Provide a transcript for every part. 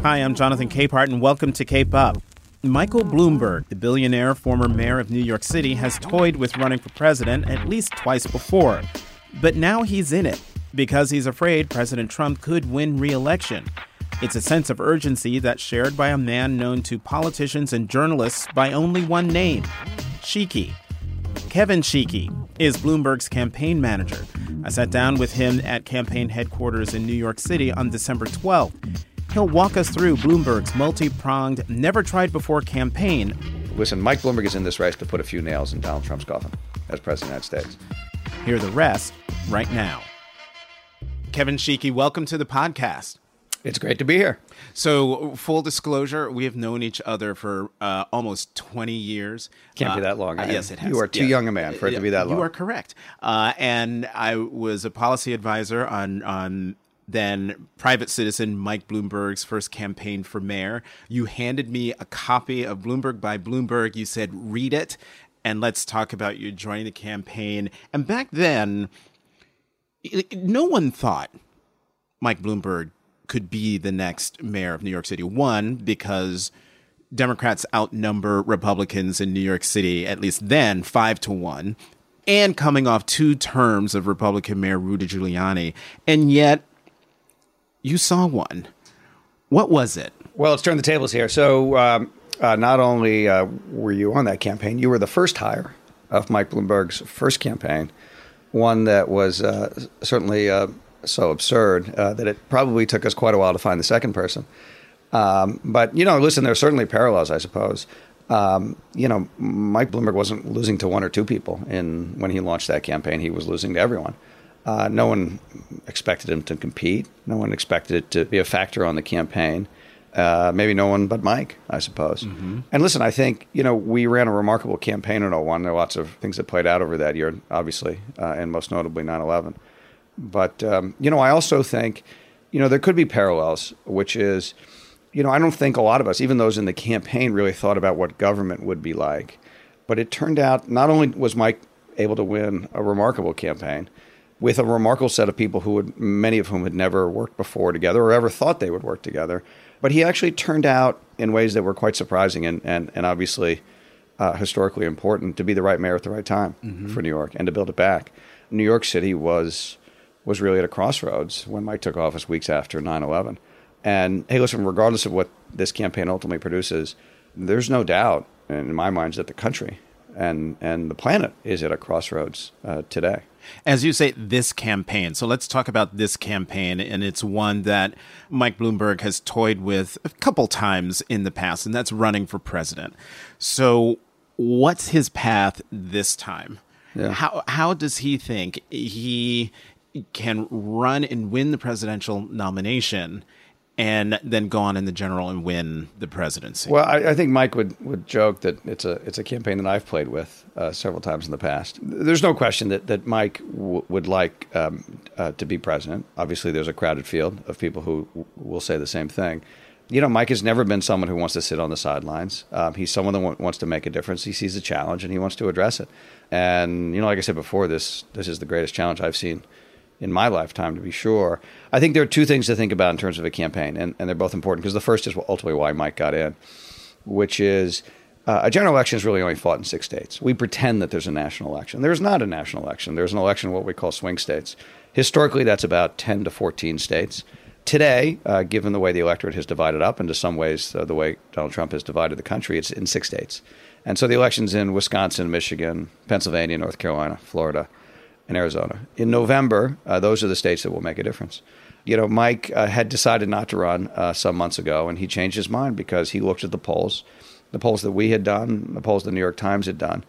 Hi, I'm Jonathan Capehart, and welcome to Cape Up. Michael Bloomberg, the billionaire former mayor of New York City, has toyed with running for president at least twice before. But now he's in it because he's afraid President Trump could win re election. It's a sense of urgency that's shared by a man known to politicians and journalists by only one name Sheekey. Kevin Sheekey is Bloomberg's campaign manager. I sat down with him at campaign headquarters in New York City on December 12th. He'll walk us through Bloomberg's multi pronged, never tried before campaign. Listen, Mike Bloomberg is in this race to put a few nails in Donald Trump's coffin as president of the United States. Hear the rest right now. Kevin Sheekey, welcome to the podcast. It's great to be here. So, full disclosure, we have known each other for uh, almost 20 years. Can't uh, be that long. Uh, yes, it has. You are too young a man for it to be that long. You are correct. Uh, and I was a policy advisor on on then private citizen Mike Bloomberg's first campaign for mayor. You handed me a copy of Bloomberg by Bloomberg. You said, read it and let's talk about you joining the campaign. And back then, no one thought Mike Bloomberg could be the next mayor of New York City. One, because Democrats outnumber Republicans in New York City, at least then, five to one, and coming off two terms of Republican Mayor Rudy Giuliani. And yet, you saw one. What was it? Well, let's turn the tables here. So, um, uh, not only uh, were you on that campaign, you were the first hire of Mike Bloomberg's first campaign, one that was uh, certainly uh, so absurd uh, that it probably took us quite a while to find the second person. Um, but, you know, listen, there are certainly parallels, I suppose. Um, you know, Mike Bloomberg wasn't losing to one or two people in when he launched that campaign. He was losing to everyone. Uh, no one expected him to compete. No one expected it to be a factor on the campaign. Uh, maybe no one but Mike, I suppose. Mm-hmm. And listen, I think you know we ran a remarkable campaign in 01. There are lots of things that played out over that year, obviously, uh, and most notably 9/11. But um, you know, I also think you know there could be parallels, which is you know I don't think a lot of us, even those in the campaign, really thought about what government would be like. But it turned out not only was Mike able to win a remarkable campaign with a remarkable set of people who would many of whom had never worked before together or ever thought they would work together. But he actually turned out in ways that were quite surprising and and, and obviously uh, historically important to be the right mayor at the right time mm-hmm. for New York and to build it back. New York City was was really at a crossroads when Mike took office weeks after 9/11. And hey, listen, regardless of what this campaign ultimately produces, there's no doubt in my mind that the country and and the planet is at a crossroads uh, today. As you say, this campaign. So let's talk about this campaign, and it's one that Mike Bloomberg has toyed with a couple times in the past, and that's running for president. So, what's his path this time? Yeah. How how does he think he can run and win the presidential nomination? and then go on in the general and win the presidency. Well, I, I, think Mike would, would joke that it's a it's a campaign that I've played with uh, several times in the past. There's no question that that Mike w- would like um, uh, to be president. Obviously, there's a crowded field of people who w- will say the same thing. You know, Mike has never been someone who wants to sit on the sidelines. Um, he's someone that w- wants to make a difference. He sees a challenge and he wants to address it. And you know, like I said before, this this is the greatest challenge I've seen in my lifetime, to be sure. I think there are two things to think about in terms of a campaign, and, and they're both important because the first is ultimately why Mike got in, which is uh, a general election is really only fought in six states. We pretend that there's a national election. There's not a national election. There's an election in what we call swing states. Historically, that's about 10 to 14 states. Today, uh, given the way the electorate has divided up, and to some ways uh, the way Donald Trump has divided the country, it's in six states. And so the election's in Wisconsin, Michigan, Pennsylvania, North Carolina, Florida, and Arizona. In November, uh, those are the states that will make a difference. You know, Mike uh, had decided not to run uh, some months ago, and he changed his mind because he looked at the polls, the polls that we had done, the polls the New York Times had done,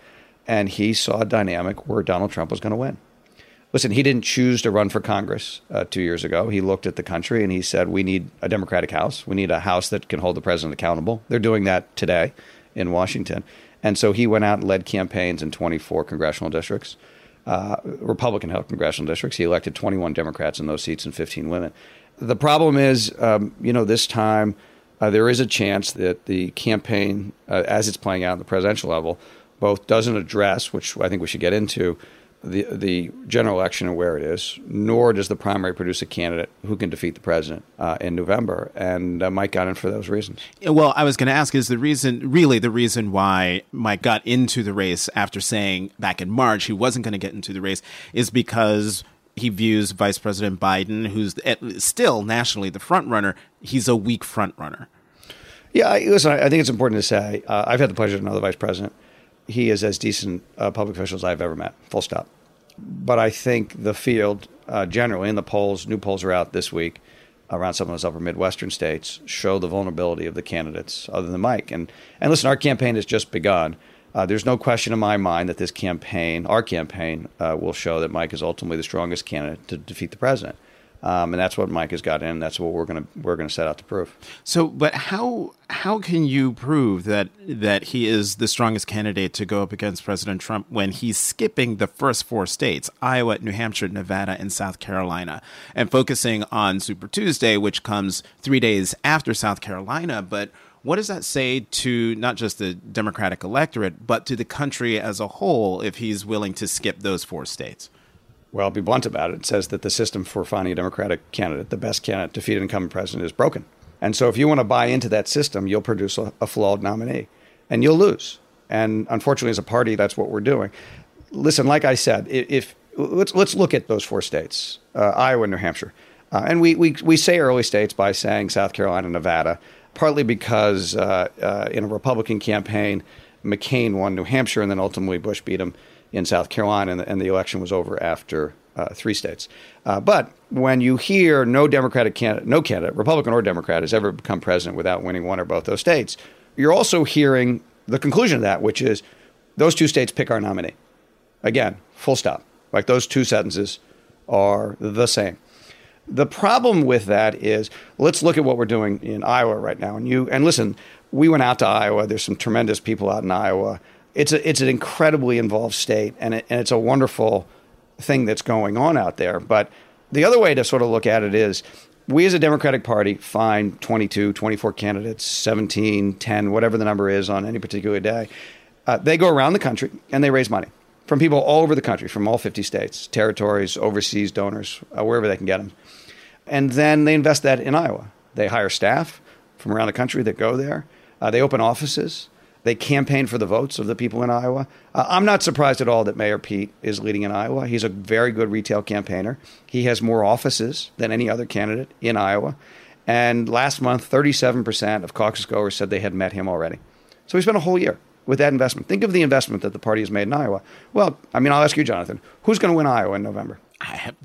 and he saw a dynamic where Donald Trump was going to win. Listen, he didn't choose to run for Congress uh, two years ago. He looked at the country and he said, We need a Democratic House. We need a House that can hold the president accountable. They're doing that today in Washington. And so he went out and led campaigns in 24 congressional districts uh, Republican held congressional districts. He elected 21 Democrats in those seats and 15 women. The problem is, um, you know, this time uh, there is a chance that the campaign, uh, as it's playing out at the presidential level, both doesn't address, which I think we should get into, the the general election and where it is, nor does the primary produce a candidate who can defeat the president uh, in November. And uh, Mike got in for those reasons. Well, I was going to ask: Is the reason really the reason why Mike got into the race after saying back in March he wasn't going to get into the race is because he views Vice President Biden, who's still nationally the front runner, he's a weak front runner. Yeah, I, listen. I think it's important to say uh, I've had the pleasure to know the vice president he is as decent a public official as I've ever met. Full stop. But I think the field uh, generally in the polls, new polls are out this week around some of those upper Midwestern states, show the vulnerability of the candidates other than Mike. And and listen, our campaign has just begun. Uh, there's no question in my mind that this campaign, our campaign, uh, will show that Mike is ultimately the strongest candidate to defeat the president. Um, and that's what Mike has got in. That's what we're to we're to set out to prove. So, but how how can you prove that that he is the strongest candidate to go up against President Trump when he's skipping the first four states: Iowa, New Hampshire, Nevada, and South Carolina, and focusing on Super Tuesday, which comes three days after South Carolina, but what does that say to not just the Democratic electorate, but to the country as a whole if he's willing to skip those four states? Well, I'll be blunt about it. It says that the system for finding a Democratic candidate, the best candidate to defeat an incumbent president, is broken. And so if you want to buy into that system, you'll produce a, a flawed nominee and you'll lose. And unfortunately, as a party, that's what we're doing. Listen, like I said, if, let's let's look at those four states: uh, Iowa, and New Hampshire, uh, and we, we we say early states by saying South Carolina, Nevada, partly because uh, uh in a Republican campaign, McCain won New Hampshire, and then ultimately Bush beat him in South Carolina, and the, and the election was over after uh, three states. Uh, but when you hear no Democratic candidate, no candidate, Republican or Democrat, has ever become president without winning one or both those states, you're also hearing the conclusion of that, which is those two states pick our nominee. Again, full stop. Like those two sentences are the same. The problem with that is let's look at what we're doing in Iowa right now. And you and listen, we went out to Iowa. There's some tremendous people out in Iowa it's a, it's an incredibly involved state, and, it, and it's a wonderful thing that's going on out there. But the other way to sort of look at it is we as a Democratic Party find 22, 24 candidates, 17, 10, whatever the number is on any particular day. Uh, they go around the country and they raise money from people all over the country, from all 50 states, territories, overseas donors, uh, wherever they can get them. And then they invest that in Iowa. They hire staff from around the country that go there. Uh, they open offices. They campaign for the votes of the people in Iowa. Uh, I'm not surprised at all that Mayor Pete is leading in Iowa. He's a very good retail campaigner. He has more offices than any other candidate in Iowa. And last month, 37% of caucus goers said they had met him already. So he spent a whole year with that investment. Think of the investment that the party has made in Iowa. Well, I mean, I'll ask you, Jonathan, who's going to win Iowa in November? Have...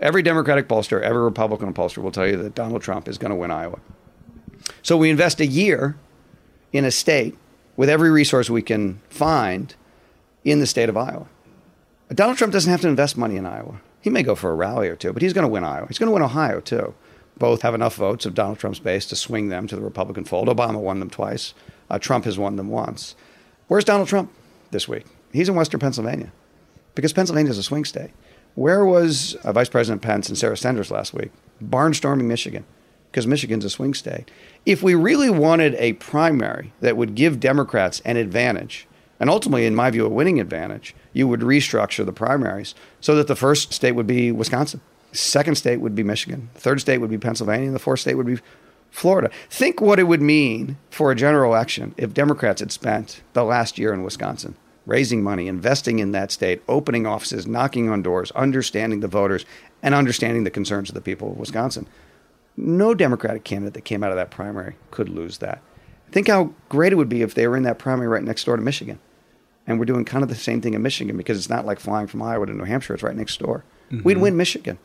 Every Democratic pollster, every Republican pollster will tell you that Donald Trump is going to win Iowa. So we invest a year in a state with every resource we can find in the state of Iowa. Donald Trump doesn't have to invest money in Iowa. He may go for a rally or two, but he's going to win Iowa. He's going to win Ohio, too. Both have enough votes of Donald Trump's base to swing them to the Republican fold. Obama won them twice. Uh, Trump has won them once. Where's Donald Trump this week? He's in Western Pennsylvania because Pennsylvania is a swing state. Where was uh, Vice President Pence and Sarah Sanders last week? Barnstorming Michigan because Michigan's a swing state. If we really wanted a primary that would give Democrats an advantage, and ultimately, in my view, a winning advantage, you would restructure the primaries so that the first state would be Wisconsin, second state would be Michigan, third state would be Pennsylvania, and the fourth state would be Florida. Think what it would mean for a general election if Democrats had spent the last year in Wisconsin raising money, investing in that state, opening offices, knocking on doors, understanding the voters, and understanding the concerns of the people of Wisconsin. No Democratic candidate that came out of that primary could lose that. Think how great it would be if they were in that primary right next door to Michigan. And we're doing kind of the same thing in Michigan because it's not like flying from Iowa to New Hampshire, it's right next door. Mm-hmm. We'd win Michigan.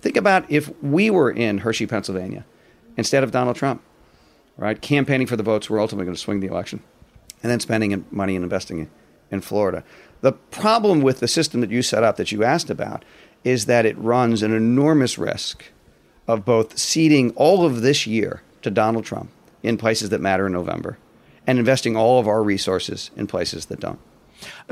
Think about if we were in Hershey, Pennsylvania, instead of Donald Trump, right? Campaigning for the votes, we're ultimately going to swing the election, and then spending money and investing in Florida. The problem with the system that you set up that you asked about is that it runs an enormous risk of both ceding all of this year to Donald Trump in places that matter in November and investing all of our resources in places that don't.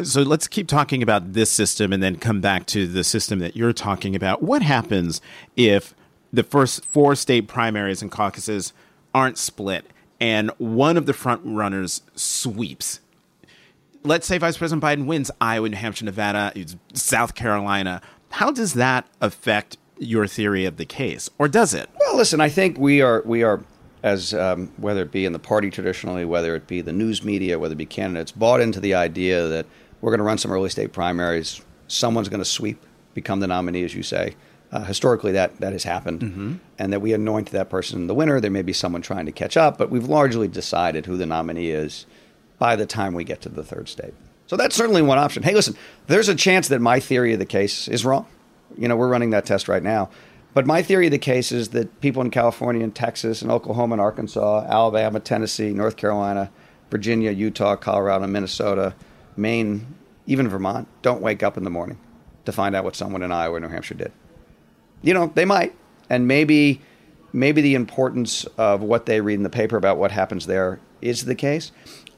So let's keep talking about this system and then come back to the system that you're talking about. What happens if the first four state primaries and caucuses aren't split and one of the front runners sweeps? let's say Vice President Biden wins Iowa, New Hampshire, Nevada, South Carolina. How does that affect your theory of the case, or does it? Well, listen, I think we are we are as um, whether it be in the party traditionally, whether it be the news media, whether it be candidates, bought into the idea that we're going to run some early state primaries. Someone's going to sweep, become the nominee, as you say. Uh, historically, that that has happened, mm-hmm. and that we anoint that person the winner. There may be someone trying to catch up, but we've largely decided who the nominee is by the time we get to the third state. So that's certainly one option. Hey, listen, there's a chance that my theory of the case is wrong. You know, we're running that test right now. But my theory of the case is that people in California and Texas and Oklahoma and Arkansas, Alabama, Tennessee, North Carolina, Virginia, Utah, Colorado, Minnesota, Maine, even Vermont don't wake up in the morning to find out what someone in Iowa or New Hampshire did. You know, they might. And maybe maybe the importance of what they read in the paper about what happens there is the case.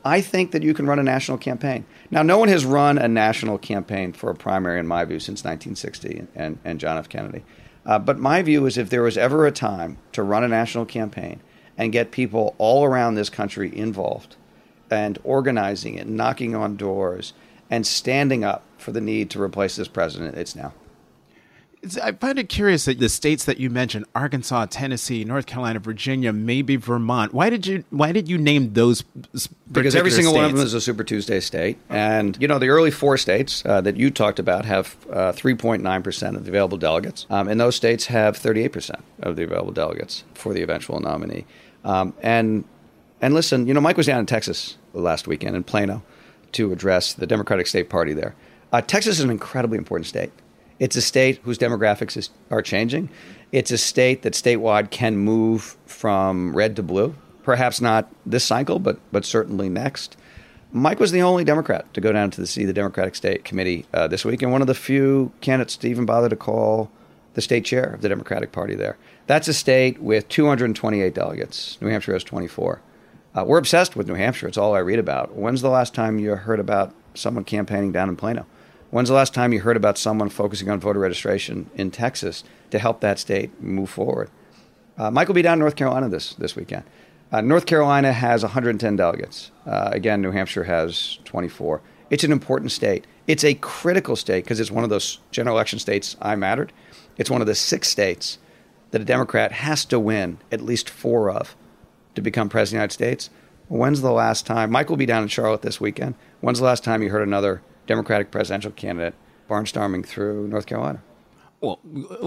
I think that you can run a national campaign. Now, no one has run a national campaign for a primary, in my view, since 1960 and, and John F. Kennedy. Uh, but my view is if there was ever a time to run a national campaign and get people all around this country involved and organizing it, knocking on doors, and standing up for the need to replace this president, it's now. I find it curious that the states that you mentioned, Arkansas, Tennessee, North Carolina, Virginia, maybe Vermont. Why did you why did you name those? Because every single states? one of them is a Super Tuesday state, and you know the early four states uh, that you talked about have uh, three point nine percent of the available delegates, um, and those states have thirty eight percent of the available delegates for the eventual nominee. Um, and and listen, you know, Mike was down in Texas last weekend in Plano to address the Democratic State Party there. Uh, Texas is an incredibly important state. It's a state whose demographics is, are changing. It's a state that statewide can move from red to blue. Perhaps not this cycle, but but certainly next. Mike was the only Democrat to go down to the, see the Democratic State Committee uh, this week, and one of the few candidates to even bother to call the state chair of the Democratic Party there. That's a state with 228 delegates. New Hampshire has 24. Uh, we're obsessed with New Hampshire. It's all I read about. When's the last time you heard about someone campaigning down in Plano? When's the last time you heard about someone focusing on voter registration in Texas to help that state move forward? Uh, Mike will be down in North Carolina this, this weekend. Uh, North Carolina has 110 delegates. Uh, again, New Hampshire has 24. It's an important state. It's a critical state because it's one of those general election states I mattered. It's one of the six states that a Democrat has to win at least four of to become president of the United States. When's the last time? Mike will be down in Charlotte this weekend. When's the last time you heard another Democratic presidential candidate barnstorming through North Carolina? Well,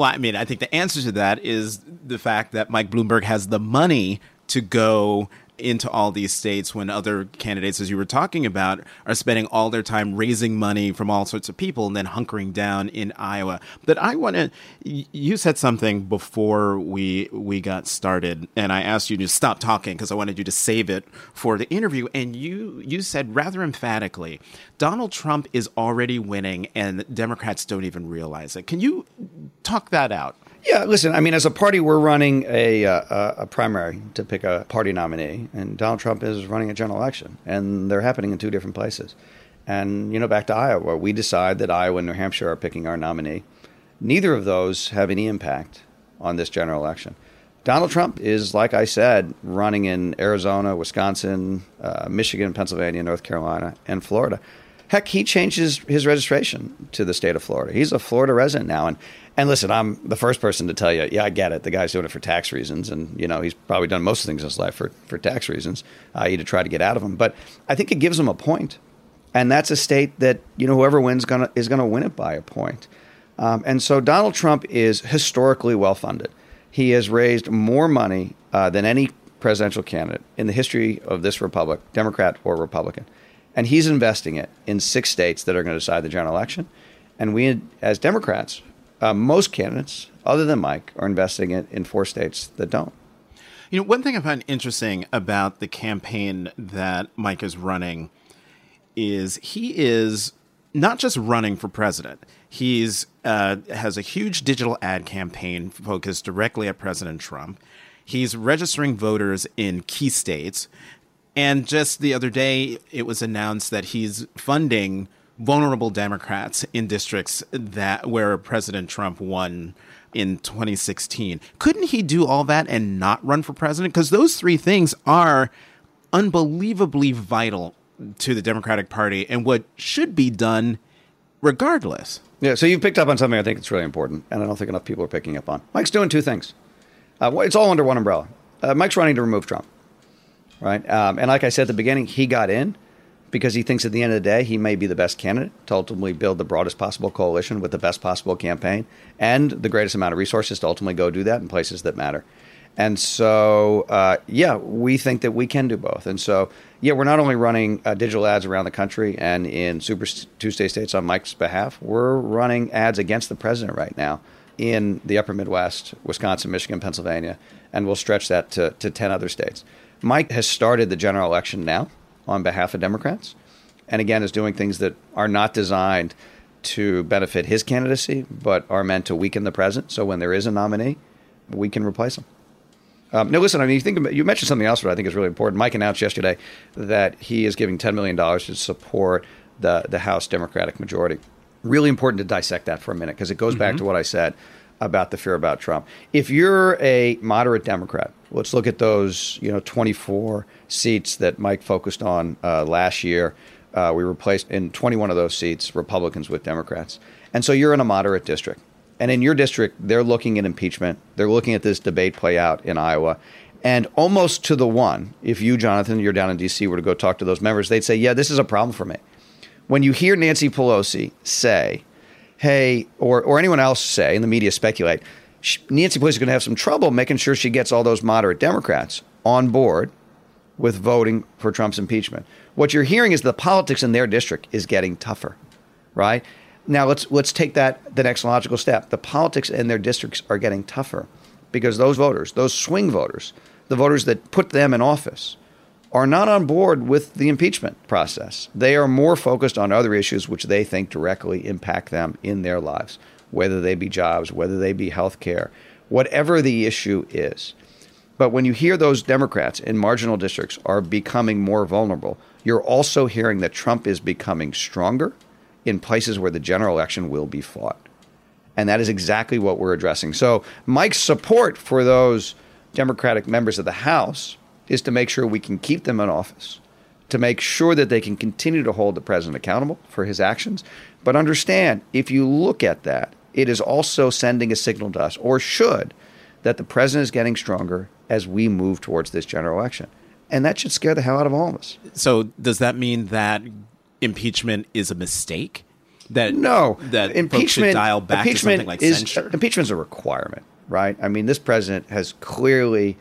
I mean, I think the answer to that is the fact that Mike Bloomberg has the money to go into all these states when other candidates, as you were talking about, are spending all their time raising money from all sorts of people and then hunkering down in Iowa. But I want to. You said something before we we got started, and I asked you to stop talking because I wanted you to save it for the interview. And you you said rather emphatically, Donald Trump is already winning, and Democrats don't even realize it. Can you talk that out? Yeah, listen. I mean, as a party, we're running a, uh, a primary to pick a party nominee, and Donald Trump is running a general election, and they're happening in two different places. And you know, back to Iowa, we decide that Iowa and New Hampshire are picking our nominee. Neither of those have any impact on this general election. Donald Trump is, like I said, running in Arizona, Wisconsin, uh, Michigan, Pennsylvania, North Carolina, and Florida. Heck, he changed his, his registration to the state of Florida. He's a Florida resident now, and and listen, I'm the first person to tell you, yeah, I get it. The guy's doing it for tax reasons, and you know he's probably done most of things in his life for for tax reasons, i.e., to try to get out of them. But I think it gives him a point. point, and that's a state that you know whoever wins gonna is going to win it by a point. Um, and so Donald Trump is historically well funded. He has raised more money uh, than any presidential candidate in the history of this republic, Democrat or Republican, and he's investing it in six states that are going to decide the general election. And we, as Democrats, uh, most candidates, other than Mike, are investing it in four states that don't. You know, one thing I find interesting about the campaign that Mike is running is he is not just running for president. He's uh, has a huge digital ad campaign focused directly at President Trump. He's registering voters in key states, and just the other day, it was announced that he's funding vulnerable Democrats in districts that where President Trump won in 2016. Couldn't he do all that and not run for president? Because those three things are unbelievably vital to the Democratic Party and what should be done regardless. Yeah, so you've picked up on something I think that's really important, and I don't think enough people are picking up on. Mike's doing two things. Uh, it's all under one umbrella. Uh, Mike's running to remove Trump, right? Um, and like I said at the beginning, he got in because he thinks at the end of the day he may be the best candidate to ultimately build the broadest possible coalition with the best possible campaign and the greatest amount of resources to ultimately go do that in places that matter. And so, uh, yeah, we think that we can do both. And so, yeah, we're not only running uh, digital ads around the country and in Super Tuesday states on Mike's behalf, we're running ads against the president right now in the upper Midwest, Wisconsin, Michigan, Pennsylvania, and we'll stretch that to, to 10 other states. Mike has started the general election now on behalf of Democrats, and again, is doing things that are not designed to benefit his candidacy, but are meant to weaken the president. So when there is a nominee, we can replace him. Um, now, listen. I mean, you think you mentioned something else that I think is really important. Mike announced yesterday that he is giving ten million dollars to support the the House Democratic majority. Really important to dissect that for a minute because it goes mm-hmm. back to what I said about the fear about Trump. If you're a moderate Democrat, let's look at those you know 24 seats that Mike focused on uh, last year. Uh, we replaced in 21 of those seats Republicans with Democrats, and so you're in a moderate district. And in your district, they're looking at impeachment. They're looking at this debate play out in Iowa. And almost to the one, if you, Jonathan, you're down in D.C., were to go talk to those members, they'd say, yeah, this is a problem for me. When you hear Nancy Pelosi say, hey, or, or anyone else say, and the media speculate, she, Nancy Pelosi is going to have some trouble making sure she gets all those moderate Democrats on board with voting for Trump's impeachment. What you're hearing is the politics in their district is getting tougher, right? Now let's let's take that the next logical step. The politics in their districts are getting tougher because those voters, those swing voters, the voters that put them in office, are not on board with the impeachment process. They are more focused on other issues which they think directly impact them in their lives, whether they be jobs, whether they be health care, whatever the issue is. But when you hear those Democrats in marginal districts are becoming more vulnerable, you're also hearing that Trump is becoming stronger in places where the general election will be fought. And that is exactly what we're addressing. So, Mike's support for those Democratic members of the House is to make sure we can keep them in office, to make sure that they can continue to hold the president accountable for his actions. But understand, if you look at that, it is also sending a signal to us, or should, that the president is getting stronger as we move towards this general election. And that should scare the hell out of all of us. So, does that mean that impeachment is a mistake? That no, that impeachment dial back impeachment to like is, censure. Impeachment is a requirement, right? I mean, this president has clearly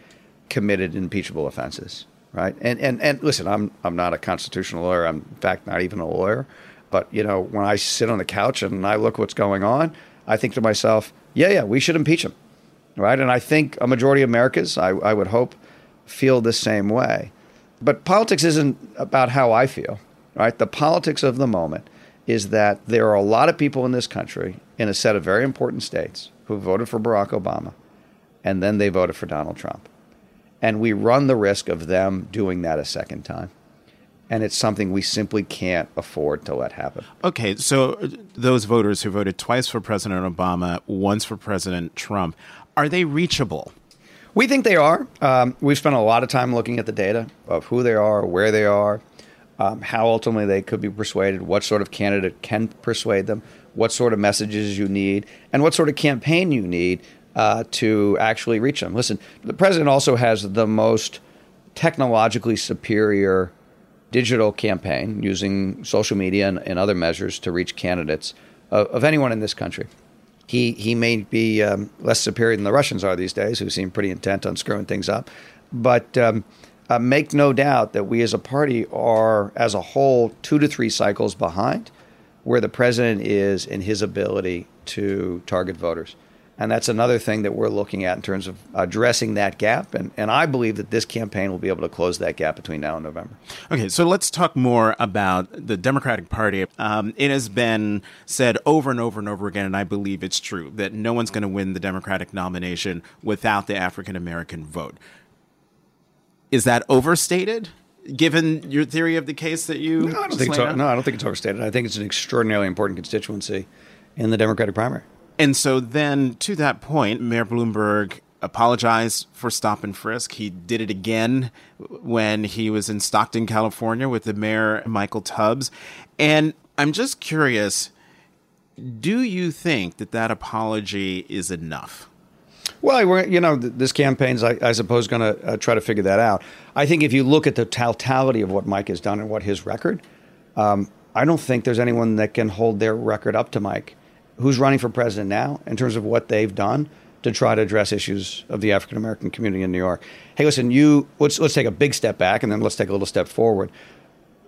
committed impeachable offenses, right? And and and listen, I'm I'm not a constitutional lawyer. I'm in fact not even a lawyer. But you know, when I sit on the couch and I look what's going on, I think to myself, yeah, yeah, we should impeach him, right? And I think a majority of Americans, I, I would hope, feel the same way. But politics isn't about how I feel right? The politics of the moment is that there are a lot of people in this country in a set of very important states who voted for Barack Obama and then they voted for Donald Trump. And we run the risk of them doing that a second time. And it's something we simply can't afford to let happen. Okay, so uh, those voters who voted twice for President Obama, once for President Trump, are they reachable? We think they are. Um, we've spent a lot of time looking at the data of who they are, where they are, um, how ultimately they could be persuaded, what sort of candidate can persuade them, what sort of messages you need, and what sort of campaign you need uh, to actually reach them. Listen, the president also has the most technologically superior digital campaign using social media and, and other measures to reach candidates of, of, anyone in this country. He, he may be um, less superior than the Russians are these days, who seem pretty intent on screwing things up. But um, uh, make no doubt that we as a party are, as a whole, two to three cycles behind where the president is in his ability to target voters. And that's another thing that we're looking at in terms of addressing that gap. And, and I believe that this campaign will be able to close that gap between now and November. Okay, so let's talk more about the Democratic Party. Um, it has been said over and over and over again, and I believe it's true, that no one's going to win the Democratic nomination without the African American vote is that overstated? Given your theory of the case that you no, I don't think so. No, I don't think it's overstated. I think it's an extraordinarily important constituency in the Democratic primary. And so then, to that point, Mayor Bloomberg apologized for stop and frisk. He did it again when he was in Stockton, California with the mayor, Michael Tubbs. And I'm just curious do you think that that apology is enough? Well, you know, this campaign's, I, I suppose, going to uh, try to figure that out. I think if you look at the totality of what Mike has done and what his record, um, I don't think there's anyone that can hold their record up to Mike, who's running for president now, in terms of what they've done to try to address issues of the African American community in New York. Hey, listen, you let's let's take a big step back and then let's take a little step forward.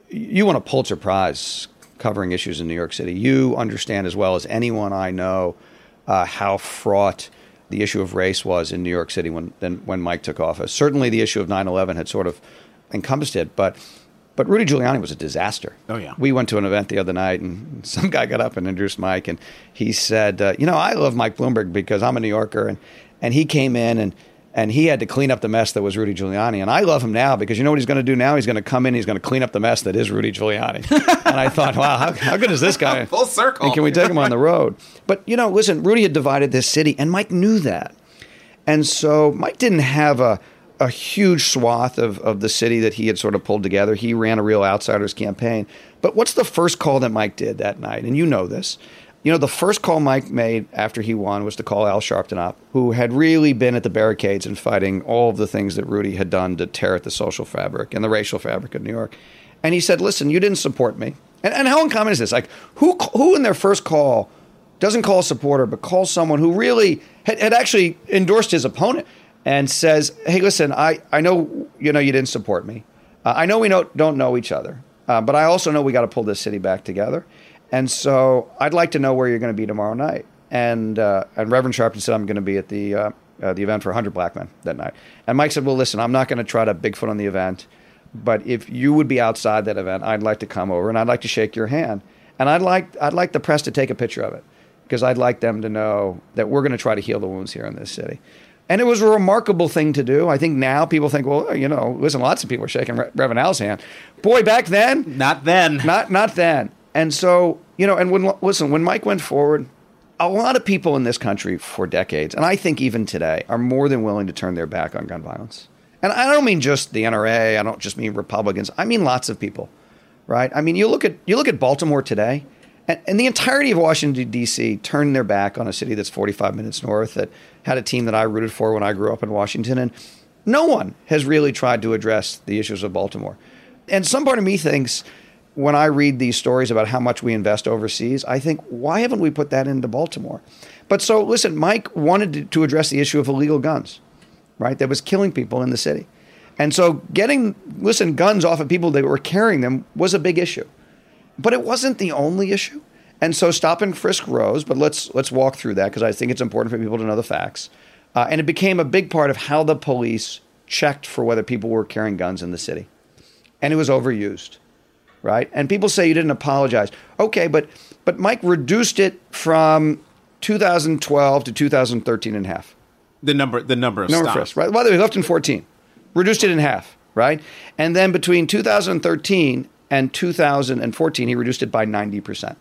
You won a Pulitzer Prize covering issues in New York City. You understand as well as anyone I know uh, how fraught the issue of race was in New York City when when Mike took office. Certainly, the issue of 9/11 had sort of encompassed it, but but Rudy Giuliani was a disaster. Oh yeah. We went to an event the other night, and some guy got up and introduced Mike, and he said, uh, "You know, I love Mike Bloomberg because I'm a New Yorker, and and he came in and." And he had to clean up the mess that was Rudy Giuliani. And I love him now because you know what he's going to do now? He's going to come in, he's going to clean up the mess that is Rudy Giuliani. and I thought, wow, how, how good is this guy? Full circle. And can we take him on the road? But, you know, listen, Rudy had divided this city, and Mike knew that. And so Mike didn't have a, a huge swath of, of the city that he had sort of pulled together. He ran a real outsiders campaign. But what's the first call that Mike did that night? And you know this. You know, the first call Mike made after he won was to call Al Sharpton up, who had really been at the barricades and fighting all of the things that Rudy had done to tear at the social fabric and the racial fabric of New York. And he said, Listen, you didn't support me. And, and how uncommon is this? Like, who, who in their first call doesn't call a supporter, but calls someone who really had, had actually endorsed his opponent? And says, "Hey, listen, I, I know you know you didn't support me. Uh, I know we don't know each other, uh, but I also know we got to pull this city back together. And so I'd like to know where you're going to be tomorrow night." And uh, and Reverend Sharpton said, "I'm going to be at the uh, uh, the event for 100 black men that night." And Mike said, "Well, listen, I'm not going to try to bigfoot on the event, but if you would be outside that event, I'd like to come over and I'd like to shake your hand, and I'd like I'd like the press to take a picture of it." Because I'd like them to know that we're going to try to heal the wounds here in this city. And it was a remarkable thing to do. I think now people think, well, you know, listen, lots of people are shaking Re- Reverend Al's hand. Boy, back then, not then, not not then. And so, you know, and when listen, when Mike went forward, a lot of people in this country for decades, and I think even today, are more than willing to turn their back on gun violence. And I don't mean just the NRA. I don't just mean Republicans. I mean lots of people, right? I mean, you look at you look at Baltimore today. And, and the entirety of Washington, D.C. turned their back on a city that's 45 minutes north that had a team that I rooted for when I grew up in Washington. And no one has really tried to address the issues of Baltimore. And some part of me thinks when I read these stories about how much we invest overseas, I think, why haven't we put that into Baltimore? But so, listen, Mike wanted to address the issue of illegal guns, right? That was killing people in the city. And so getting, listen, guns off of people that were carrying them was a big issue. But it wasn't the only issue. And so stop and frisk rose, but let's let's walk through that because I think it's important for people to know the facts. Uh, and it became a big part of how the police checked for whether people were carrying guns in the city, and it was overused, right? And people say you didn't apologize. Okay, but but Mike reduced it from 2012 to 2013 in half. The number the number of number stops. Right? By the way, left in 14, reduced it in half, right? And then between 2013 and 2014, he reduced it by 90 percent.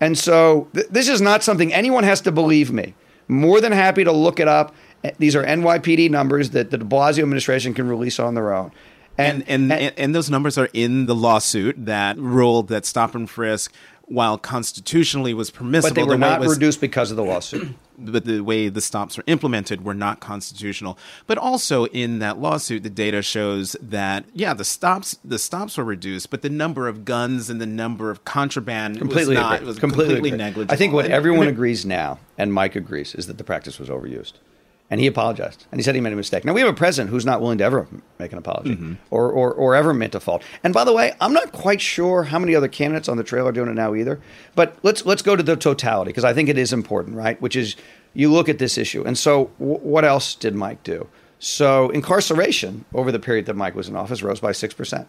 And so th- this is not something anyone has to believe me. More than happy to look it up. Eh, these are NYPD numbers that the de Blasio administration can release on their own. And and, and, and those numbers are in the lawsuit that ruled that stop and frisk, while constitutionally was permissible, but they were the not was, reduced because of the lawsuit. But the way the stops were implemented were not constitutional. But also in that lawsuit, the data shows that yeah, the stops the stops were reduced, but the number of guns and the number of contraband completely was not was completely, completely negligible. I think what everyone agrees now, and Mike agrees, is that the practice was overused. And he apologized. And he said he made a mistake. Now, we have a president who's not willing to ever make an apology mm-hmm. or, or, or ever admit a fault. And by the way, I'm not quite sure how many other candidates on the trail are doing it now either. But let's, let's go to the totality because I think it is important, right? Which is you look at this issue. And so, w- what else did Mike do? So, incarceration over the period that Mike was in office rose by 6%,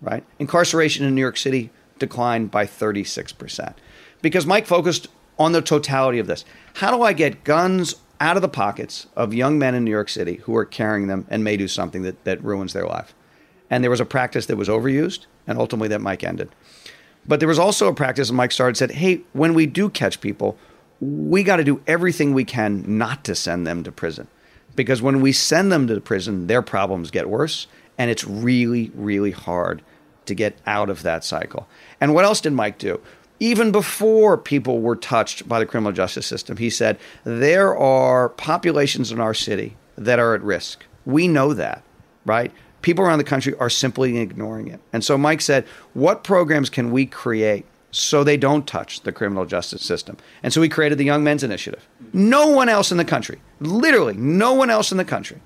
right? Incarceration in New York City declined by 36% because Mike focused on the totality of this. How do I get guns out of the pockets of young men in New York City who are carrying them and may do something that, that ruins their life. And there was a practice that was overused, and ultimately that Mike ended. But there was also a practice, and Mike started said, hey, when we do catch people, we got to do everything we can not to send them to prison. because when we send them to prison, their problems get worse, and it's really, really hard to get out of that cycle. And what else did Mike do? Even before people were touched by the criminal justice system, he said, There are populations in our city that are at risk. We know that, right? People around the country are simply ignoring it. And so Mike said, What programs can we create so they don't touch the criminal justice system. And so we created the Young Men's Initiative. No one else in the country, literally no one else in the country.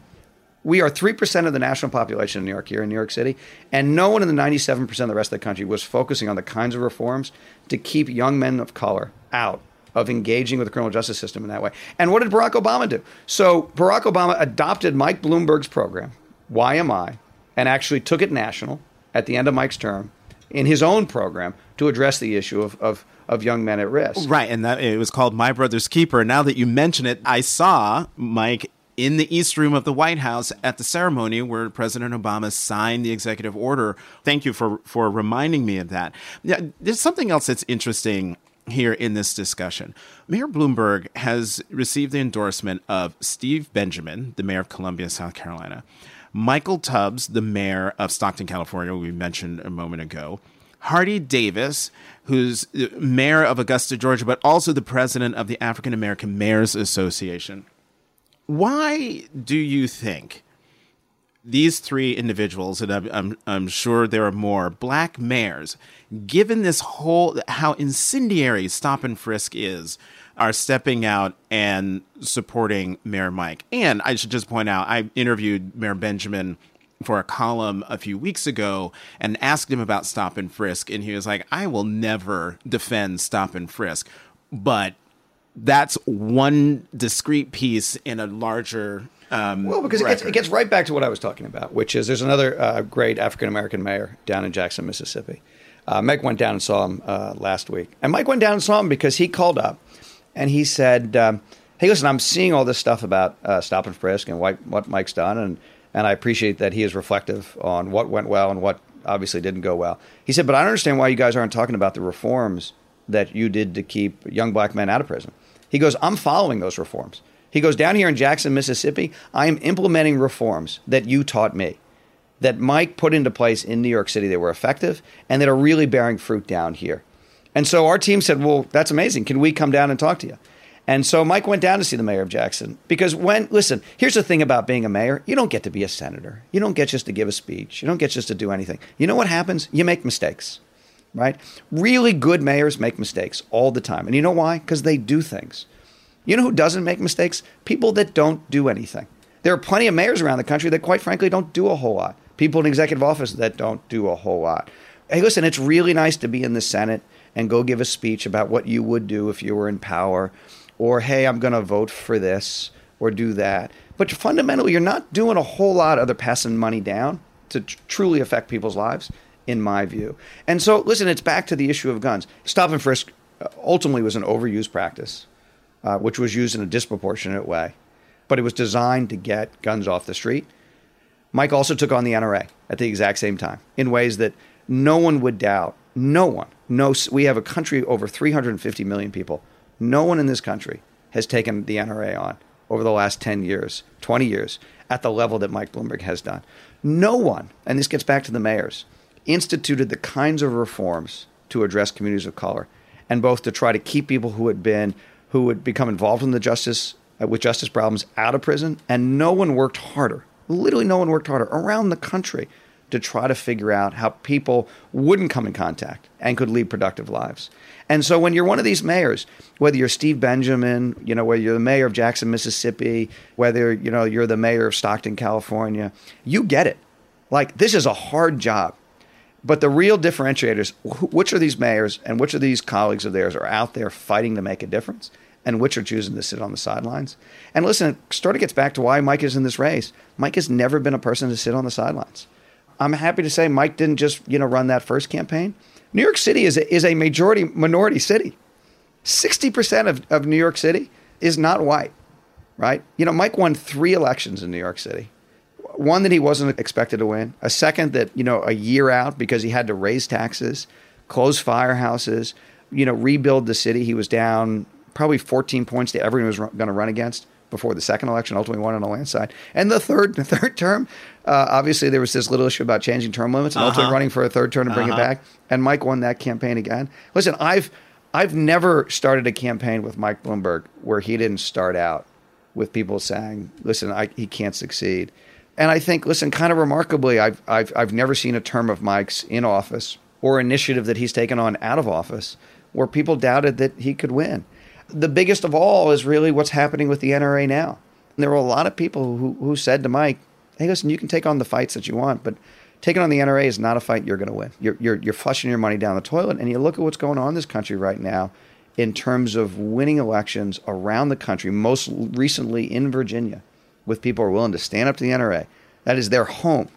We are 3% of the national population in New York here in New York City, and no one in the 97% of the rest of the country was focusing on the kinds of reforms to keep young men of color out of engaging with the criminal justice system in that way. And what did Barack Obama do? So Barack Obama adopted Mike Bloomberg's program, YMI, and actually took it national at the end of Mike's term in his own program to address the issue of, of, of young men at risk. Right, and that it was called My Brother's Keeper. Now that you mention it, I saw Mike in the East Room of the White House at the ceremony where President Obama signed the executive order. Thank you for for reminding me of that. Yeah, there's something else that's interesting here in this discussion. Mayor Bloomberg has received the endorsement of Steve Benjamin, the mayor of Columbia, South Carolina, Michael Tubbs, the mayor of Stockton, California, we mentioned a moment ago, Hardie Davis, who's mayor of Augusta, Georgia, but also the president of the African American Mayors Association. Why do you think these three individuals, and I'm, I'm, I'm, sure there are more, black mayors, given this whole, how incendiary stop and frisk is, are stepping out and supporting Mayor Mike. And I should just point out, I interviewed Mayor Benjamin for a column a few weeks ago and asked him about stop and frisk. And he was like, I will never defend stop and frisk. But that's one discrete piece in a larger. Um, well, because it gets, it gets, right back to what I was talking about, which is there's another uh, great African American mayor down in Jackson, Mississippi. Uh, Mike went down and saw him uh, last week. And Mike went down and saw him because he called up and he said, um, "Hey, listen, I'm seeing all this stuff about uh, stop and frisk and what, what Mike's done, and and I appreciate that he is reflective on what went well and what obviously didn't go well." He said, "But I don't understand why you guys aren't talking about the reforms that you did to keep young black men out of prison." He goes, "I'm following those reforms." He goes, "Down here in Jackson, Mississippi, I am implementing reforms that you taught me." That Mike put into place in New York City that were effective and that are really bearing fruit down here. And so our team said, Well, that's amazing. Can we come down and talk to you? And so Mike went down to see the mayor of Jackson because when, listen, here's the thing about being a mayor you don't get to be a senator. You don't get just to give a speech. You don't get just to do anything. You know what happens? You make mistakes, right? Really good mayors make mistakes all the time. And you know why? Because they do things. You know who doesn't make mistakes? People that don't do anything. There are plenty of mayors around the country that, quite frankly, don't do a whole lot. People in executive office that don't do a whole lot. Hey, listen, it's really nice to be in the Senate and go give a speech about what you would do if you were in power, or hey, I'm going to vote for this or do that. But fundamentally, you're not doing a whole lot other passing money down to tr- truly affect people's lives, in my view. And so, listen, it's back to the issue of guns. Stop and frisk uh, ultimately was an overused practice, uh, which was used in a disproportionate way, but it was designed to get guns off the street. Mike also took on the NRA at the exact same time in ways that no one would doubt. No one no, we have a country over 350 million people. No one in this country has taken the NRA on over the last 10 years, 20 years, at the level that Mike Bloomberg has done. No one, and this gets back to the mayors, instituted the kinds of reforms to address communities of color, and both to try to keep people who had been who had become involved in the justice uh, with justice problems out of prison, and no one worked harder. Literally, no one worked harder around the country to try to figure out how people wouldn't come in contact and could lead productive lives. And so when you're one of these mayors, whether you're Steve Benjamin, you know, whether you're the mayor of Jackson, Mississippi, whether, you know, you're the mayor of Stockton, California, you get it. Like this is a hard job. But the real differentiators, which are these mayors and which of these colleagues of theirs are out there fighting to make a difference and which are choosing to sit on the sidelines. And listen, it sort of gets back to why Mike is in this race. Mike has never been a person to sit on the sidelines. I'm happy to say Mike didn't just you know run that first campaign. New York City is a, is a majority minority city. Sixty percent of, of New York City is not white, right? You know, Mike won three elections in New York City. One that he wasn't expected to win. A second that you know a year out because he had to raise taxes, close firehouses, you know, rebuild the city. He was down probably 14 points to everyone he was going to run against before the second election, ultimately won on a landslide. And the third, the third term, uh, obviously there was this little issue about changing term limits and uh-huh. ultimately running for a third term to bring uh-huh. it back. And Mike won that campaign again. Listen, I've I've never started a campaign with Mike Bloomberg where he didn't start out with people saying, "Listen, I, he can't succeed." And I think, listen, kind of remarkably, I've, I've I've never seen a term of Mike's in office or initiative that he's taken on out of office where people doubted that he could win. The biggest of all is really what's happening with the NRA now. And there were a lot of people who, who said to Mike, hey, listen, you can take on the fights that you want, but taking on the NRA is not a fight you're going to win. You're, you're, you're flushing your money down the toilet. And you look at what's going on in this country right now in terms of winning elections around the country, most recently in Virginia, with people who are willing to stand up to the NRA. That is their home.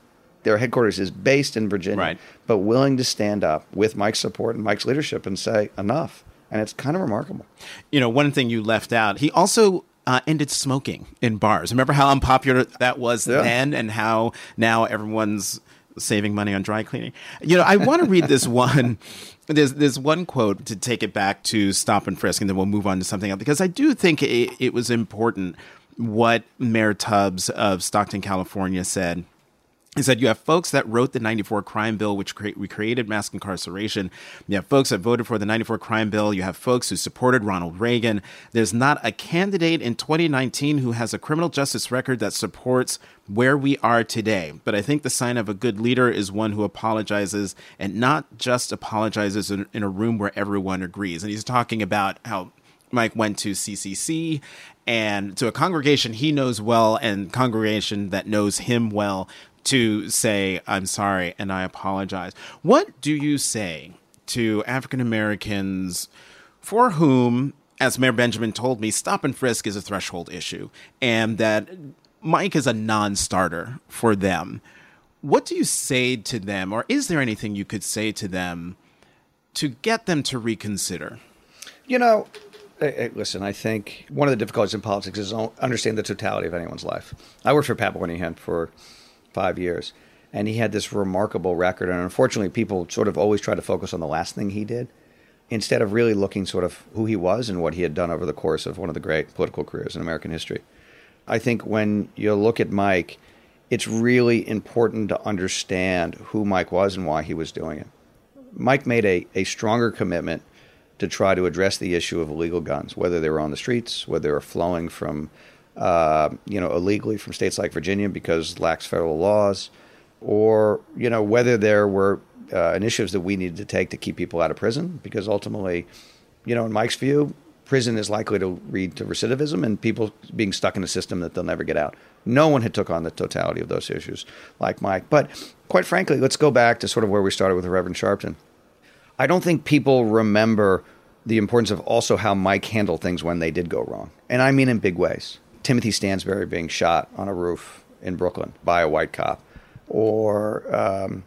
Their headquarters is based in Virginia, right. but willing to stand up with Mike's support and Mike's leadership and say, enough and it's kind of remarkable. You know, one thing you left out, he also uh, ended smoking in bars. Remember how unpopular that was yeah. then, and how now everyone's saving money on dry cleaning. You know, I want to read this one. There's there's one quote to take it back to stop and frisk, and then we'll move on to something else because I do think it, it was important what Mayor Tubbs of Stockton, California said. He said you have folks that wrote the 94 crime bill which cre- created mass incarceration. You have folks that voted for the 94 crime bill. You have folks who supported ronald reagan. There's not a candidate in 2019 who has a criminal justice record that supports where we are today. But i think the sign of a good leader is one who apologizes and not just apologizes in, in a room where everyone agrees. And he's talking about how Mike went to CCC and to a congregation he knows well and congregation that knows him well to say, I'm sorry and I apologize. What do you say to African Americans for whom, as Mayor Benjamin told me, stop and frisk is a threshold issue and that Mike is a non starter for them? What do you say to them, or is there anything you could say to them to get them to reconsider? You know, listen, I think one of the difficulties in politics is understand the totality of anyone's life. I worked for Pat Moynihan for five years. And he had this remarkable record. And unfortunately, people sort of always try to focus on the last thing he did instead of really looking sort of who he was and what he had done over the course of one of the great political careers in American history. I think when you look at Mike, it's really important to understand who Mike was and why he was doing it. Mike made a, a stronger commitment to try to address the issue of illegal guns, whether they were on the streets, whether they were flowing from uh, you know, illegally from states like Virginia because lacks federal laws, or you know whether there were uh, initiatives that we needed to take to keep people out of prison because ultimately, you know, in Mike's view, prison is likely to lead to recidivism and people being stuck in a system that they'll never get out. No one had took on the totality of those issues like Mike. But quite frankly, let's go back to sort of where we started with Reverend Sharpton. I don't think people remember the importance of also how Mike handled things when they did go wrong. And I mean in big ways. Timothy Stansbury being shot on a roof in Brooklyn by a white cop, or um,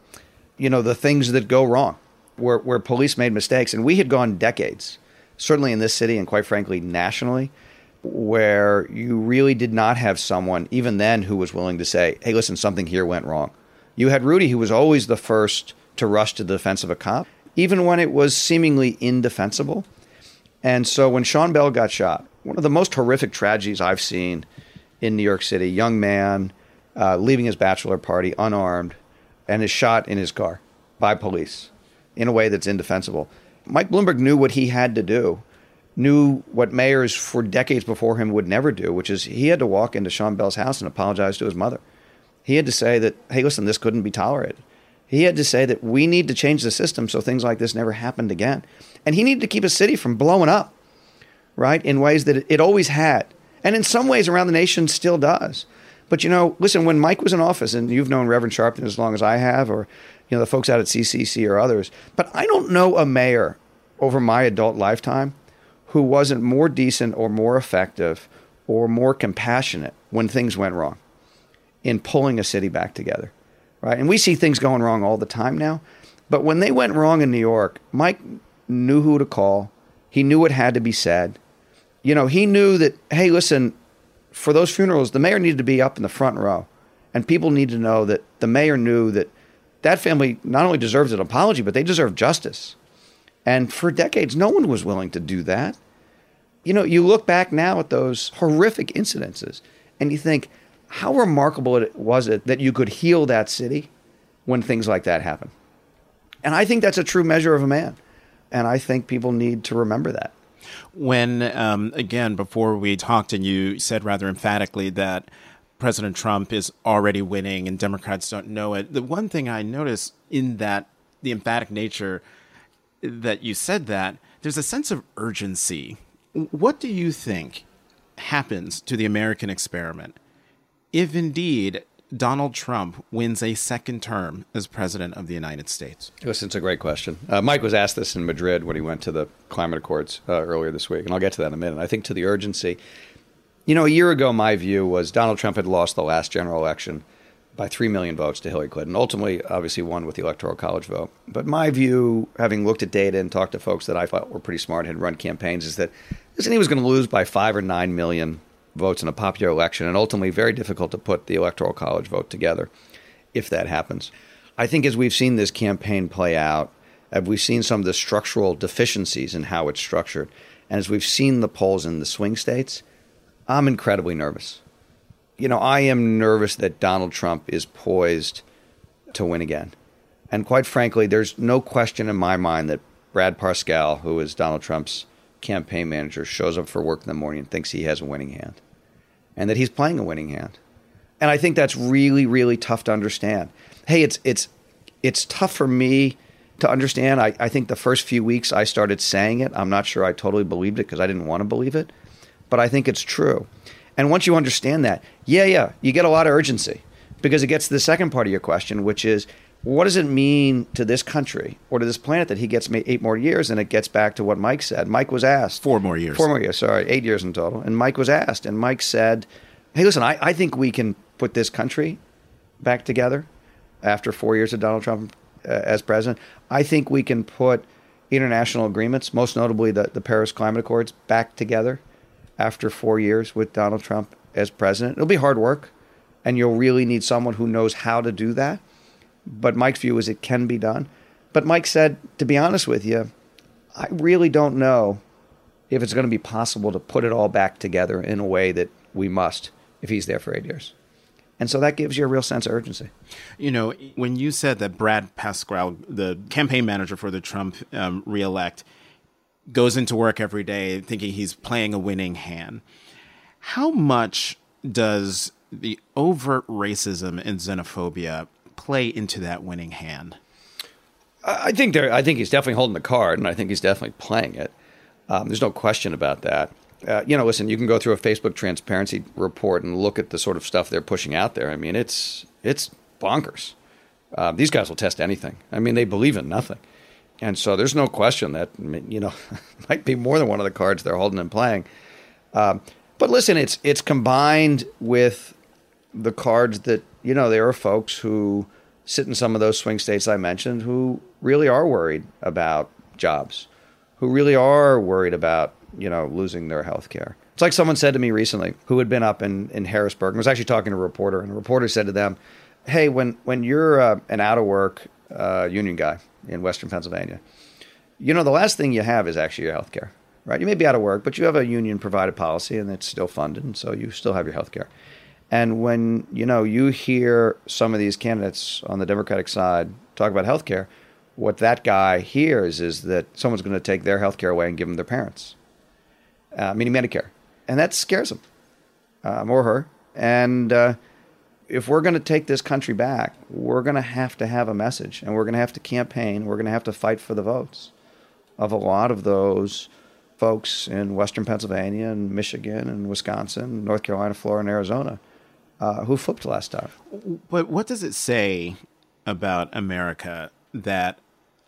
you know the things that go wrong, where where police made mistakes, and we had gone decades, certainly in this city and quite frankly nationally, where you really did not have someone even then who was willing to say, "Hey, listen, something here went wrong." You had Rudy, who was always the first to rush to the defense of a cop, even when it was seemingly indefensible. And so when Sean Bell got shot, one of the most horrific tragedies I've seen in New York City. Young man uh, leaving his bachelor party unarmed and is shot in his car by police in a way that's indefensible. Mike Bloomberg knew what he had to do, knew what mayors for decades before him would never do, which is he had to walk into Sean Bell's house and apologize to his mother. He had to say that, hey, listen, this couldn't be tolerated. He had to say that we need to change the system so things like this never happened again. And he needed to keep a city from blowing up right? In ways that it always had. And in some ways around the nation still does. But you know, listen, when Mike was in office, and you've known Reverend Sharpton as long as I have, or you know, the folks out at CCC or others, but I don't know a mayor over my adult lifetime who wasn't more decent or more effective or more compassionate when things went wrong in pulling a city back together. Right? And we see things going wrong all the time now. But when they went wrong in New York, Mike knew who to call. He knew what had to be said you know, he knew that, hey, listen, for those funerals, the mayor needed to be up in the front row. And people need to know that the mayor knew that that family not only deserves an apology, but they deserve justice. And for decades, no one was willing to do that. you know, you look back now at those horrific incidences and you think, how remarkable was it that you could heal that city when things like that happen. And I think that's a true measure of a man. And I think people need to remember that. When, um, again, before we talked, and you said rather emphatically that President Trump is already winning and Democrats don't know it, the one thing I noticed in that, the emphatic nature that you said that, there's a sense of urgency. What do you think happens to the American experiment if indeed Donald Trump wins a second term as president of the United States? Listen, it's a great question. Uh, Mike was asked this in Madrid when he went to the climate accords uh, earlier this week, and I'll get to that in a minute. I think to the urgency, you know, a year ago, my view was Donald Trump had lost the last general election by 3 million votes to Hillary Clinton. Ultimately, obviously, won with the Electoral College vote. But my view, having looked at data and talked to folks that I thought were pretty smart, had run campaigns, is that listen, he was going to lose by 5 or 9 million votes in a popular election, and ultimately very difficult to put the Electoral College vote together if that happens. I think as we've seen this campaign play out, as we've seen some of the structural deficiencies in how it's structured, and as we've seen the polls in the swing states, I'm incredibly nervous. You know, I am nervous that Donald Trump is poised to win again. And quite frankly, there's no question in my mind that Brad Parscale, who is Donald Trump's campaign manager shows up for work in the morning and thinks he has a winning hand and that he's playing a winning hand. And I think that's really, really tough to understand. Hey, it's it's it's tough for me to understand. I, I think the first few weeks I started saying it. I'm not sure I totally believed it because I didn't want to believe it. But I think it's true. And once you understand that, yeah, yeah, you get a lot of urgency because it gets to the second part of your question, which is what does it mean to this country or to this planet that he gets eight more years? And it gets back to what Mike said. Mike was asked four more years. Four more years. Sorry, eight years in total. And Mike was asked, and Mike said, "Hey, listen, I, I think we can put this country back together after four years of Donald Trump uh, as president. I think we can put international agreements, most notably the, the Paris Climate Accords, back together after four years with Donald Trump as president. It'll be hard work, and you'll really need someone who knows how to do that." But Mike's view is it can be done. But Mike said, to be honest with you, I really don't know if it's going to be possible to put it all back together in a way that we must if he's there for eight years. And so that gives you a real sense of urgency. You know, when you said that Brad Parscale, the campaign manager for the Trump um, reelect, goes into work every day thinking he's playing a winning hand, how much does the overt racism and xenophobia play into that winning hand? I think there. I think he's definitely holding the card, and I think he's definitely playing it. Um, there's no question about that. Uh, you know, listen, you can go through a Facebook transparency report and look at the sort of stuff they're pushing out there. I mean, it's it's bonkers. Uh, these guys will test anything. I mean, they believe in nothing, and so there's no question that you know might be more than one of the cards they're holding and playing. Um, but listen, it's it's combined with the cards that you know there are folks who sit in some of those swing states I mentioned who really are worried about jobs, who really are worried about you know losing their health care. It's like someone said to me recently who had been up in, in Harrisburg and was actually talking to a reporter, and the reporter said to them, "Hey, when when you're uh, an out of work uh, union guy in Western Pennsylvania, you know the last thing you have is actually your health care." Right, you may be out of work, but you have a union provided policy and it's still funded, and so you still have your health care. And when you know you hear some of these candidates on the Democratic side talk about health care, what that guy hears is that someone's going to take their health care away and give them their parents, uh, meaning Medicare, and that scares him um, or her. And uh, if we're going to take this country back, we're going to have to have a message, and we're going to have to campaign. We're going to have to fight for the votes of a lot of those folks in Western Pennsylvania and Michigan and Wisconsin, North Carolina, Florida, and Arizona uh, who flipped last time. But what does it say about America that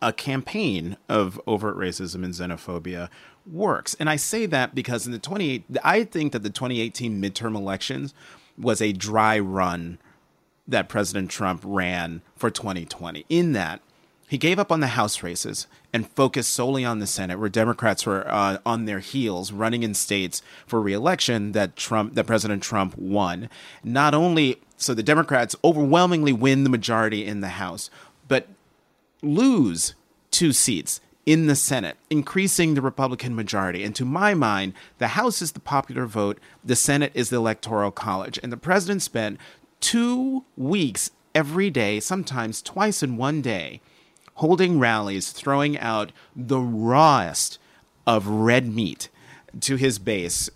a campaign of overt racism and xenophobia works? And I say that because in the 28, I think that the 2018 midterm elections was a dry run that President Trump ran for 2020. In that, he gave up on the House races and focused solely on the Senate, where Democrats were uh, on their heels, running in states for reelection that Trump, that President Trump won. Not only so, the Democrats overwhelmingly win the majority in the House, but lose two seats in the Senate, increasing the Republican majority. And to my mind, the House is the popular vote, the Senate is the Electoral College. And the president spent two weeks every day, sometimes twice in one day, holding rallies, throwing out the rawest of red meat to his base,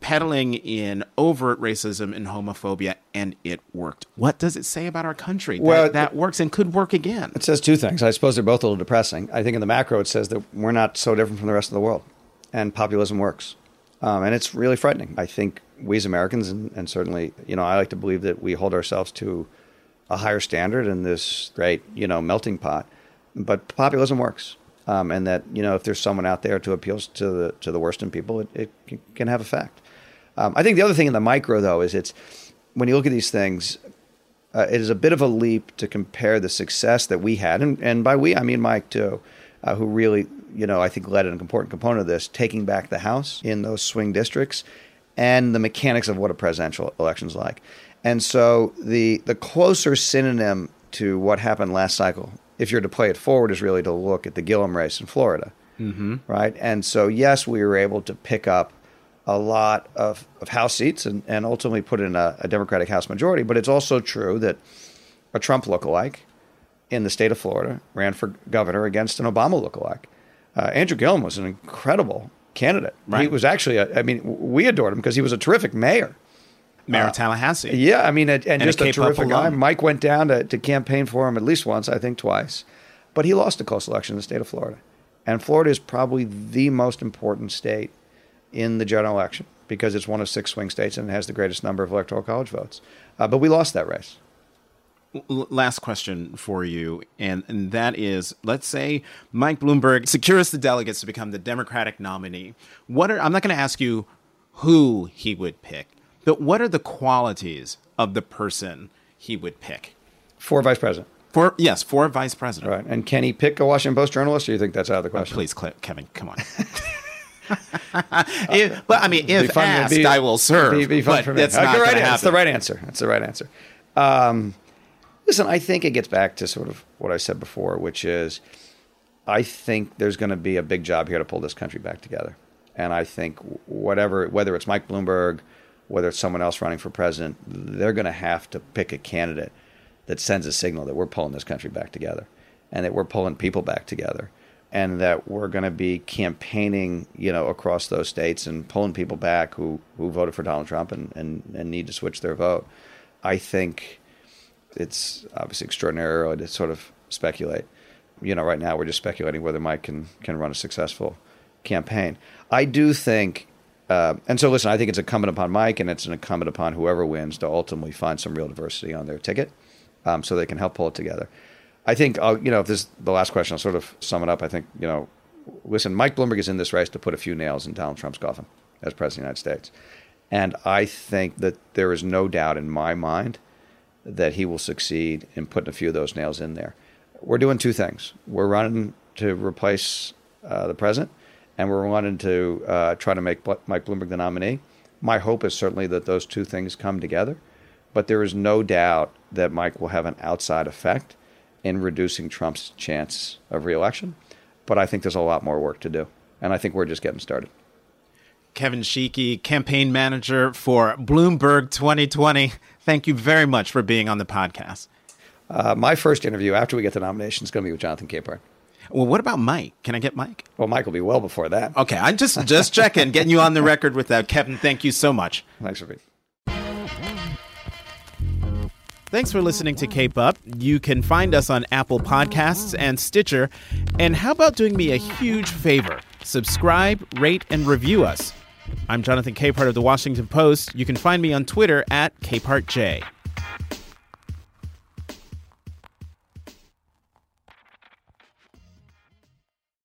peddling in overt racism and homophobia, and it worked. What does it say about our country Well, that, that works and could work again? It says two things. I suppose they're both a little depressing. I think in the macro, it says that we're not so different from the rest of the world, and populism works. Um, and it's really frightening. I think we as Americans, and, and certainly, you know, I like to believe that we hold ourselves to a higher standard in this great, you know, melting pot. But populism works, um, and that you know, if there's someone out there to appeal to the to the worst in people, it, it can have effect. Um, I think the other thing in the micro, though, is it's when you look at these things, uh, it is a bit of a leap to compare the success that we had, and, and by we I mean Mike too, uh, who really, you know, I think led an important component of this, taking back the House in those swing districts, and the mechanics of what a presidential election's like. And so the the closer synonym to what happened last cycle, if you're to play it forward, is really to look at the Gillum race in Florida, mm-hmm. right? And so yes, we were able to pick up a lot of, of House seats and, and ultimately put in a, a Democratic House majority. But it's also true that a Trump lookalike in the state of Florida ran for governor against an Obama lookalike. Uh, Andrew Gillum was an incredible candidate. Right. He was actually, a, I mean, we adored him because he was a terrific mayor. Mayor of Tallahassee. Yeah, I mean, and, and just a, terrific guy. Mike went down to, to campaign for him at least once, I think twice. But he lost a close election in the state of Florida. And Florida is probably the most important state in the general election because it's one of six swing states and it has the greatest number of electoral college votes. Uh, but we lost that race. L- last question for you, and, and that is let's say Mike Bloomberg secures the delegates to become the Democratic nominee. What are, I'm not going to ask you who he would pick, but what are the qualities of the person he would pick? For vice president. For yes, for vice president. Right. And can he pick a Washington Post journalist or do you think that's out of the question? Please, Cle- Kevin, come on. If- but I mean, if asked, be- I will serve. Be, be fun but for me. that's Uh, not the right answer. happen. That's the right answer. That's the right answer. Um, listen, I think it gets back to sort of what I said before, which is I think there's going to be a big job here to pull this country back together. And I think whatever, whether it's Mike Bloomberg, whether it's someone else running for president, they're going to have to pick a candidate that sends a signal that we're pulling this country back together and that we're pulling people back together and that we're going to be campaigning, you know, across those states and pulling people back who, who voted for Donald Trump and, and, and need to switch their vote. I think it's obviously extraordinary to sort of speculate. You know, right now we're just speculating whether Mike can can run a successful campaign. I do think, uh, and so listen, I think it's incumbent upon Mike and it's an incumbent upon whoever wins to ultimately find some real diversity on their ticket, um, so they can help pull it together. I think, uh, you know, if this is the last question, I'll sort of sum it up. I think, you know, listen, Mike Bloomberg is in this race to put a few nails in Donald Trump's coffin as president of the United States. And I think that there is no doubt in my mind that he will succeed in putting a few of those nails in there. We're doing two things. We're running to replace uh, the president, and we're wanting to uh, try to make Bl- Mike Bloomberg the nominee. My hope is certainly that those two things come together, but there is no doubt that Mike will have an outside effect in reducing Trump's chance of reelection. But I think there's a lot more work to do, and I think we're just getting started. Kevin Sheekey, campaign manager for Bloomberg 2020. Thank you very much for being on the podcast. Uh, my first interview after we get the nomination is going to be with Jonathan Capehart. Well, what about Mike? Can I get Mike? Well, Mike will be well before that. Okay, I'm just just checking, getting you on the record with that. Kevin, thank you so much. Thanks for being. Thanks for listening to Cape Up. You can find us on Apple Podcasts and Stitcher. And how about doing me a huge favor? Subscribe, rate, and review us. I'm Jonathan Capehart of the Washington Post. You can find me on Twitter at CapehartJ.